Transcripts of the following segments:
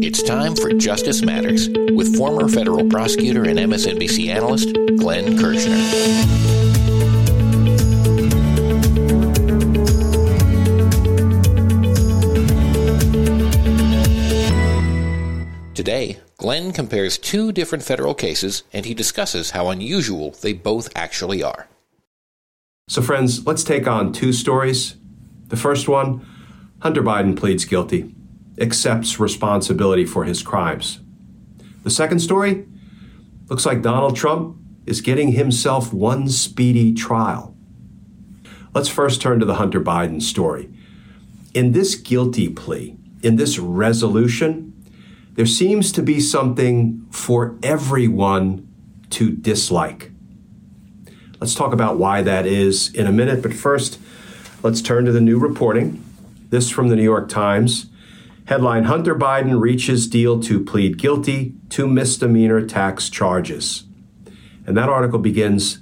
It's time for Justice Matters with former federal prosecutor and MSNBC analyst Glenn Kirschner. Today, Glenn compares two different federal cases and he discusses how unusual they both actually are. So, friends, let's take on two stories. The first one Hunter Biden pleads guilty, accepts responsibility for his crimes. The second story looks like Donald Trump is getting himself one speedy trial. Let's first turn to the Hunter Biden story. In this guilty plea, in this resolution, there seems to be something for everyone to dislike. Let's talk about why that is in a minute, but first, let's turn to the new reporting. This from the New York Times. Headline Hunter Biden reaches deal to plead guilty to misdemeanor tax charges. And that article begins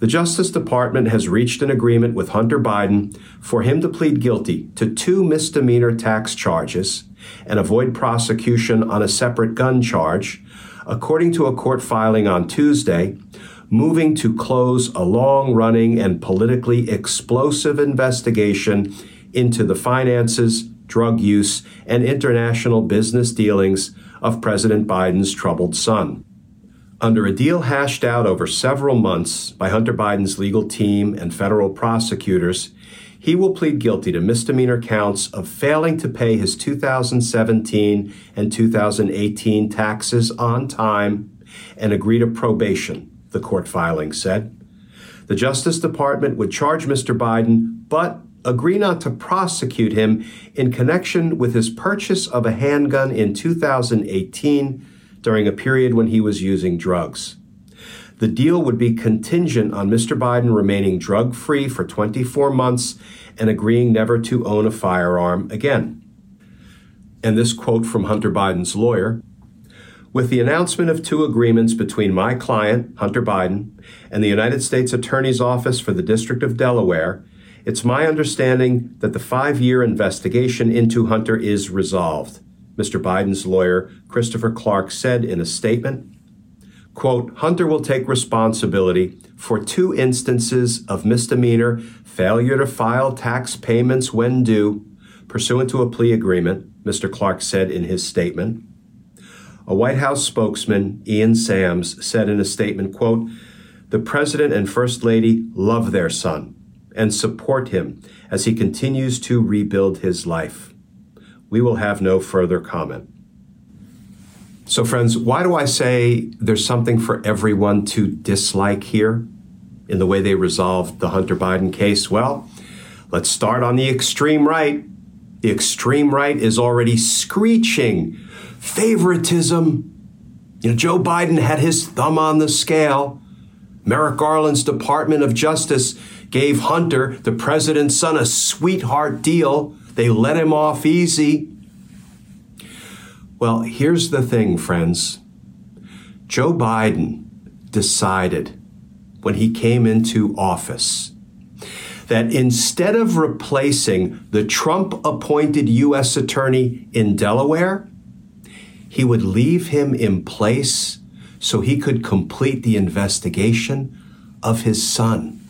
The Justice Department has reached an agreement with Hunter Biden for him to plead guilty to two misdemeanor tax charges and avoid prosecution on a separate gun charge, according to a court filing on Tuesday, moving to close a long running and politically explosive investigation into the finances, drug use, and international business dealings of President Biden's troubled son. Under a deal hashed out over several months by Hunter Biden's legal team and federal prosecutors, he will plead guilty to misdemeanor counts of failing to pay his 2017 and 2018 taxes on time and agree to probation, the court filing said. The Justice Department would charge Mr. Biden, but agree not to prosecute him in connection with his purchase of a handgun in 2018 during a period when he was using drugs. The deal would be contingent on Mr. Biden remaining drug free for 24 months and agreeing never to own a firearm again. And this quote from Hunter Biden's lawyer With the announcement of two agreements between my client, Hunter Biden, and the United States Attorney's Office for the District of Delaware, it's my understanding that the five year investigation into Hunter is resolved, Mr. Biden's lawyer, Christopher Clark, said in a statement. Quote, Hunter will take responsibility for two instances of misdemeanor failure to file tax payments when due, pursuant to a plea agreement, Mr. Clark said in his statement. A White House spokesman, Ian Sams, said in a statement, quote, the president and first lady love their son and support him as he continues to rebuild his life. We will have no further comment. So, friends, why do I say there's something for everyone to dislike here in the way they resolved the Hunter Biden case? Well, let's start on the extreme right. The extreme right is already screeching favoritism. You know, Joe Biden had his thumb on the scale. Merrick Garland's Department of Justice gave Hunter, the president's son, a sweetheart deal. They let him off easy. Well, here's the thing, friends. Joe Biden decided when he came into office that instead of replacing the Trump appointed U.S. Attorney in Delaware, he would leave him in place so he could complete the investigation of his son.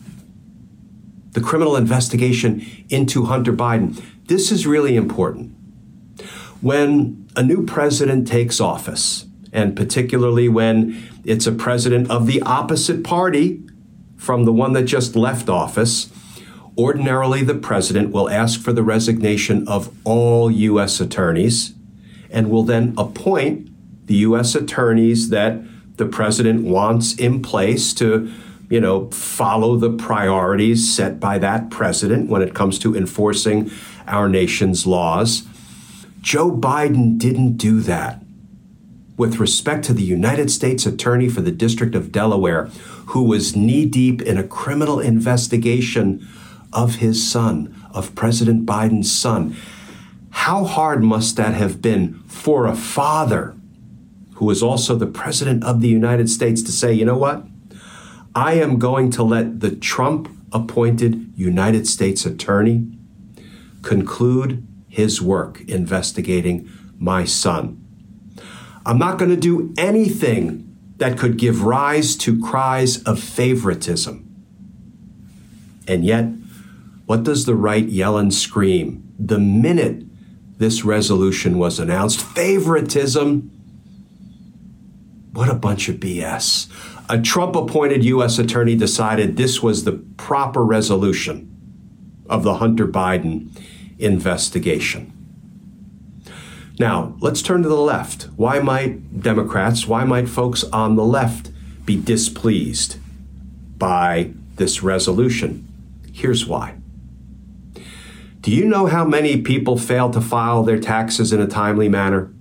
The criminal investigation into Hunter Biden. This is really important. When a new president takes office, and particularly when it's a president of the opposite party from the one that just left office, ordinarily the president will ask for the resignation of all U.S. attorneys and will then appoint the U.S. attorneys that the president wants in place to you know, follow the priorities set by that president when it comes to enforcing our nation's laws. Joe Biden didn't do that. with respect to the United States Attorney for the District of Delaware, who was knee deep in a criminal investigation of his son, of President Biden's son. How hard must that have been for a father who is also the President of the United States to say, you know what? I am going to let the Trump appointed United States Attorney conclude his work investigating my son. I'm not going to do anything that could give rise to cries of favoritism. And yet, what does the right yell and scream the minute this resolution was announced? Favoritism. What a bunch of BS. A Trump appointed U.S. attorney decided this was the proper resolution of the Hunter Biden investigation. Now, let's turn to the left. Why might Democrats, why might folks on the left be displeased by this resolution? Here's why. Do you know how many people fail to file their taxes in a timely manner?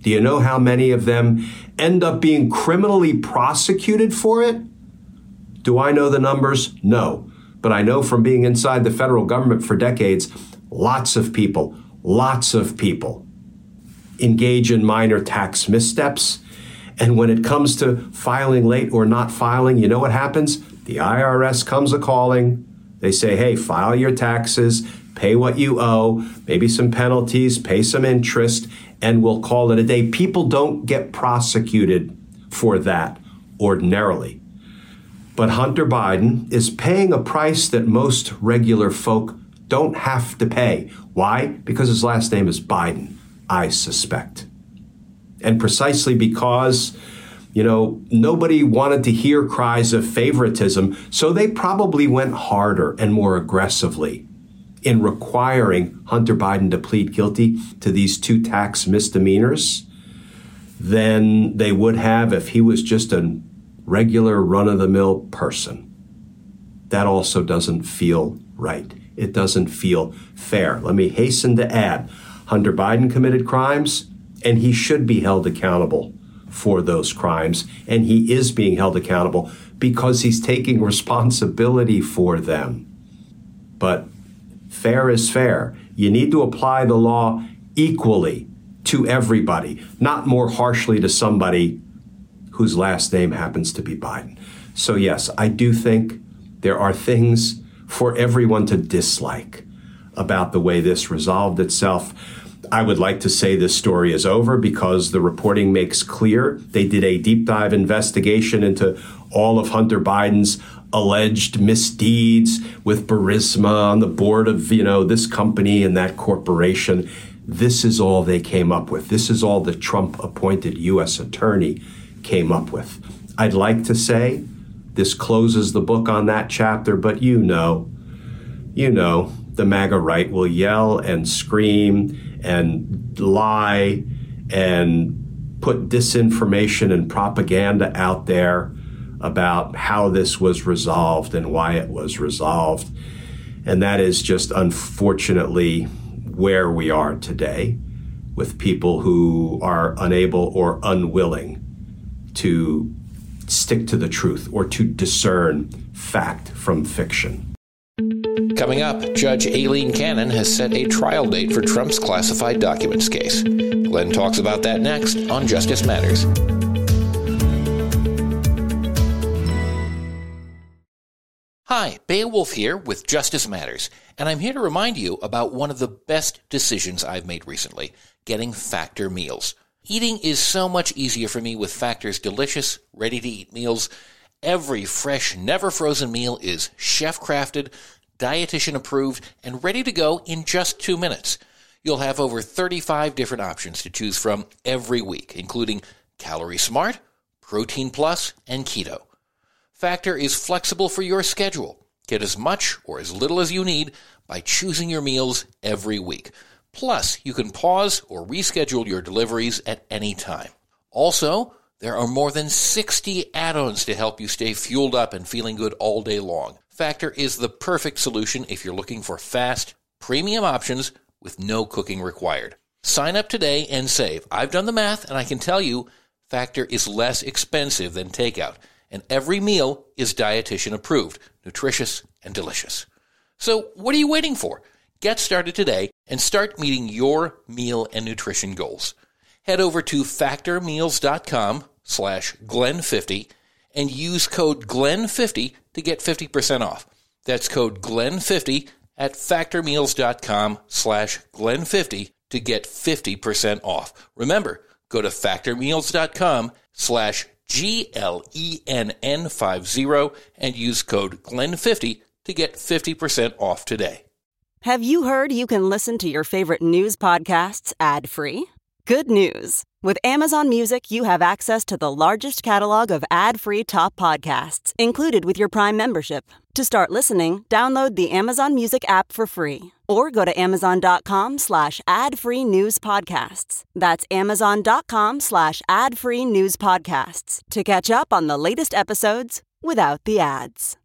Do you know how many of them end up being criminally prosecuted for it? Do I know the numbers? No. But I know from being inside the federal government for decades, lots of people, lots of people engage in minor tax missteps. And when it comes to filing late or not filing, you know what happens? The IRS comes a calling. They say, hey, file your taxes, pay what you owe, maybe some penalties, pay some interest, and we'll call it a day. People don't get prosecuted for that ordinarily. But Hunter Biden is paying a price that most regular folk don't have to pay. Why? Because his last name is Biden, I suspect. And precisely because, you know, nobody wanted to hear cries of favoritism, so they probably went harder and more aggressively in requiring Hunter Biden to plead guilty to these two tax misdemeanors than they would have if he was just a regular run of the mill person. That also doesn't feel right. It doesn't feel fair. Let me hasten to add Hunter Biden committed crimes, and he should be held accountable for those crimes. And he is being held accountable because he's taking responsibility for them. But fair is fair. You need to apply the law equally to everybody, not more harshly to somebody whose last name happens to be Biden. So, yes, I do think there are things for everyone to dislike about the way this resolved itself. I would like to say this story is over because the reporting makes clear they did a deep dive investigation into all of Hunter Biden's alleged misdeeds with Burisma on the board of, you know, this company and that corporation. This is all they came up with. This is all the Trump appointed U.S. attorney came up with. I'd like to say this closes the book on that chapter, but you know, you know, the MAGA right will yell and scream and lie and put disinformation and propaganda out there about how this was resolved and why it was resolved. And that is just unfortunately where we are today with people who are unable or unwilling to stick to the truth or to discern fact from fiction. Coming up, Judge Aileen Cannon has set a trial date for Trump's classified documents case. Glenn talks about that next on Justice Matters. Hi, Beowulf here with Justice Matters, and I'm here to remind you about one of the best decisions I've made recently getting Factor meals. Eating is so much easier for me with Factor's delicious, ready to eat meals. Every fresh, never frozen meal is chef crafted, dietitian approved, and ready to go in just two minutes. You'll have over 35 different options to choose from every week, including Calorie Smart, Protein Plus, and Keto. Factor is flexible for your schedule. Get as much or as little as you need by choosing your meals every week. Plus, you can pause or reschedule your deliveries at any time. Also, there are more than 60 add-ons to help you stay fueled up and feeling good all day long. Factor is the perfect solution if you're looking for fast, premium options with no cooking required. Sign up today and save. I've done the math and I can tell you Factor is less expensive than takeout, and every meal is dietitian approved, nutritious, and delicious. So, what are you waiting for? Get started today and start meeting your meal and nutrition goals. Head over to factormeals.com slash glenn50 and use code GLEN50 to get 50% off. That's code GLEN50 at factormeals.com slash glenn50 to get 50% off. Remember, go to factormeals.com slash G-L-E-N-N 50 and use code GLEN50 to get 50% off today. Have you heard you can listen to your favorite news podcasts ad-free? Good news. With Amazon Music, you have access to the largest catalog of ad-free top podcasts included with your Prime membership. To start listening, download the Amazon Music app for free or go to amazon.com slash ad-free news podcasts. That's amazon.com slash ad-free news podcasts to catch up on the latest episodes without the ads.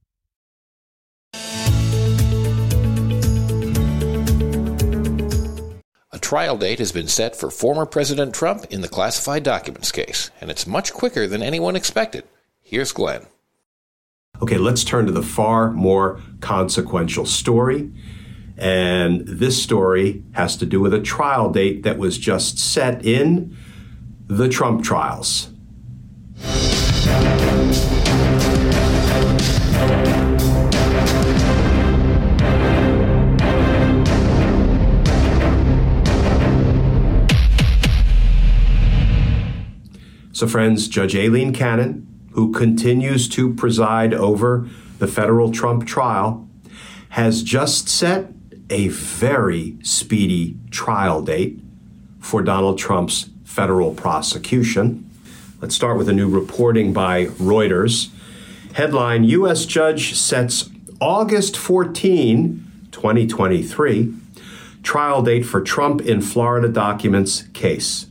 A trial date has been set for former President Trump in the classified documents case, and it's much quicker than anyone expected. Here's Glenn. Okay, let's turn to the far more consequential story. And this story has to do with a trial date that was just set in the Trump trials. So, friends, Judge Aileen Cannon, who continues to preside over the federal Trump trial, has just set a very speedy trial date for Donald Trump's federal prosecution. Let's start with a new reporting by Reuters. Headline U.S. Judge sets August 14, 2023, trial date for Trump in Florida documents case.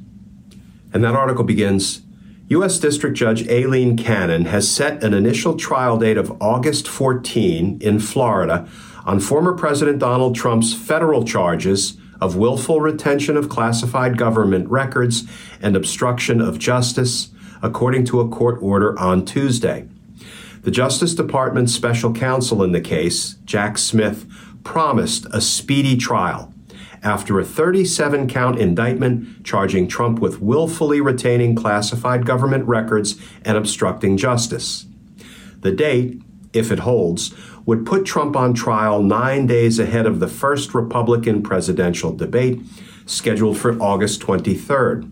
And that article begins U.S. District Judge Aileen Cannon has set an initial trial date of August 14 in Florida on former President Donald Trump's federal charges of willful retention of classified government records and obstruction of justice, according to a court order on Tuesday. The Justice Department's special counsel in the case, Jack Smith, promised a speedy trial after a 37 count indictment charging Trump with willfully retaining classified government records and obstructing justice. The date, if it holds, would put Trump on trial nine days ahead of the first Republican presidential debate, scheduled for August 23rd.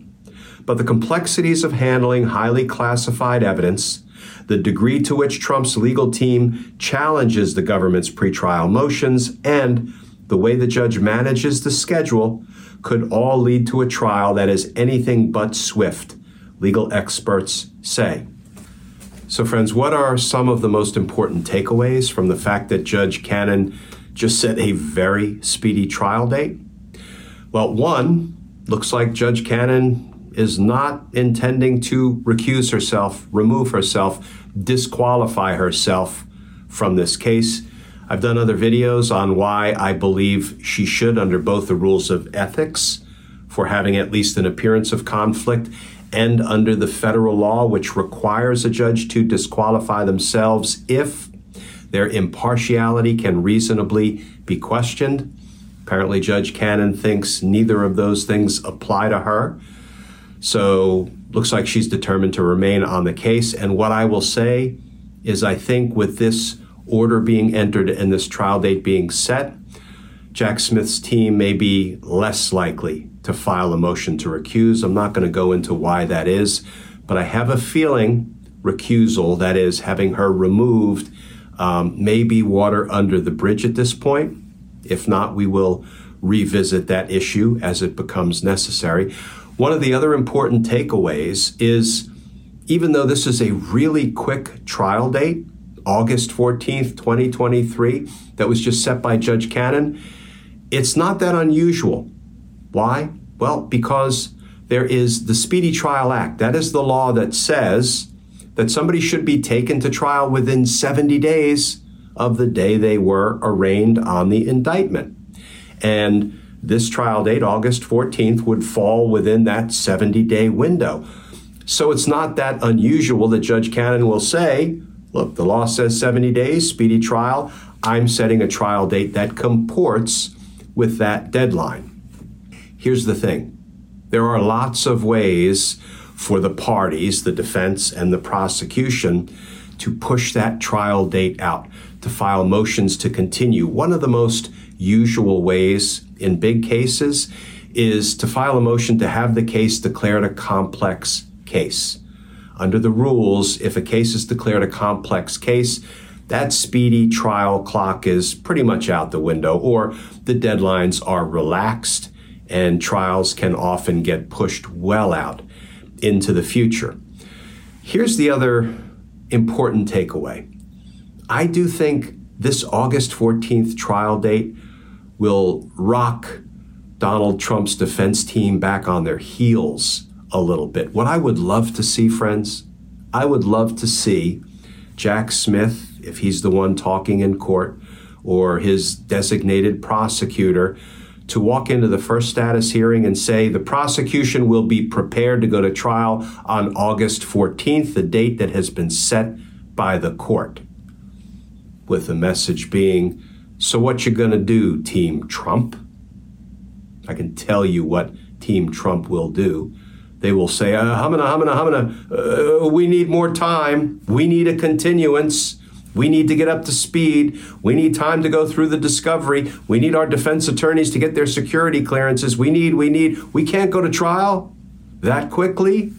But the complexities of handling highly classified evidence, the degree to which Trump's legal team challenges the government's pretrial motions, and the way the judge manages the schedule could all lead to a trial that is anything but swift, legal experts say. So, friends, what are some of the most important takeaways from the fact that Judge Cannon just set a very speedy trial date? Well, one, looks like Judge Cannon is not intending to recuse herself, remove herself, disqualify herself from this case. I've done other videos on why I believe she should, under both the rules of ethics, for having at least an appearance of conflict, and under the federal law, which requires a judge to disqualify themselves if their impartiality can reasonably be questioned. Apparently, Judge Cannon thinks neither of those things apply to her. So, looks like she's determined to remain on the case. And what I will say is, I think with this order being entered and this trial date being set, Jack Smith's team may be less likely to file a motion to recuse. I'm not going to go into why that is, but I have a feeling recusal, that is, having her removed, um, may be water under the bridge at this point. If not, we will revisit that issue as it becomes necessary. One of the other important takeaways is even though this is a really quick trial date, August 14th, 2023, that was just set by Judge Cannon, it's not that unusual. Why? Well, because there is the Speedy Trial Act. That is the law that says that somebody should be taken to trial within 70 days of the day they were arraigned on the indictment. And this trial date, August 14th, would fall within that 70 day window. So it's not that unusual that Judge Cannon will say, look, the law says 70 days, speedy trial. I'm setting a trial date that comports with that deadline. Here's the thing there are lots of ways for the parties, the defense and the prosecution, to push that trial date out, to file motions to continue. One of the most usual ways in big cases is to file a motion to have the case declared a complex case. Under the rules, if a case is declared a complex case, that speedy trial clock is pretty much out the window, or the deadlines are relaxed and trials can often get pushed well out into the future. Here's the other important takeaway I do think this August 14th trial date will rock Donald Trump's defense team back on their heels a little bit. What I would love to see, friends, I would love to see Jack Smith, if he's the one talking in court, or his designated prosecutor, to walk into the first status hearing and say the prosecution will be prepared to go to trial on August 14th, the date that has been set by the court. With the message being, so what you gonna do, Team Trump? I can tell you what Team Trump will do. They will say, uh, humana, humana, humana, uh, we need more time. We need a continuance. We need to get up to speed. We need time to go through the discovery. We need our defense attorneys to get their security clearances. We need, we need, we can't go to trial that quickly.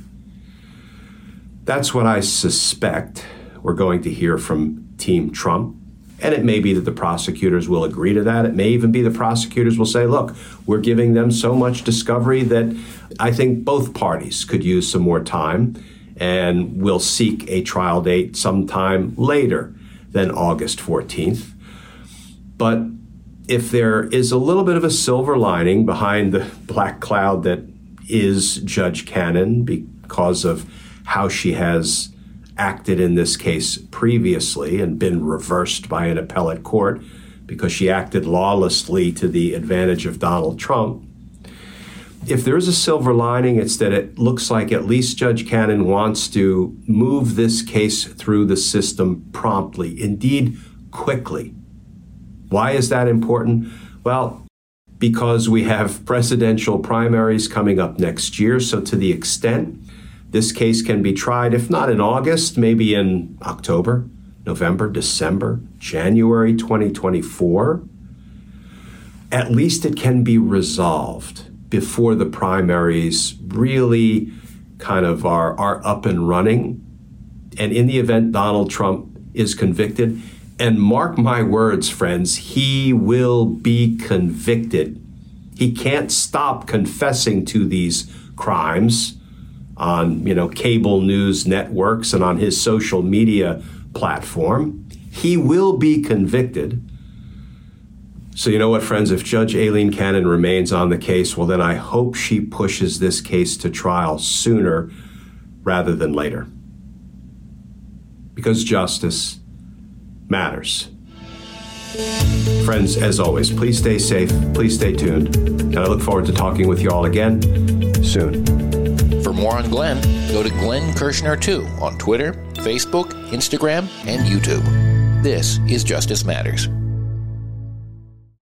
That's what I suspect we're going to hear from Team Trump. And it may be that the prosecutors will agree to that. It may even be the prosecutors will say, look, we're giving them so much discovery that I think both parties could use some more time and will seek a trial date sometime later than August 14th. But if there is a little bit of a silver lining behind the black cloud that is Judge Cannon because of how she has acted in this case previously and been reversed by an appellate court because she acted lawlessly to the advantage of Donald Trump. If there's a silver lining, it's that it looks like at least Judge Cannon wants to move this case through the system promptly, indeed, quickly. Why is that important? Well, because we have presidential primaries coming up next year. So, to the extent this case can be tried, if not in August, maybe in October, November, December, January 2024. At least it can be resolved before the primaries really kind of are, are up and running. And in the event Donald Trump is convicted, and mark my words, friends, he will be convicted. He can't stop confessing to these crimes on you know cable news networks and on his social media platform. He will be convicted. So you know what, friends? If Judge Aileen Cannon remains on the case, well, then I hope she pushes this case to trial sooner rather than later. Because justice matters. Friends, as always, please stay safe, please stay tuned, and I look forward to talking with you all again soon. For more on Glenn, go to Glenn Kirschner2 on Twitter, Facebook, Instagram, and YouTube. This is Justice Matters.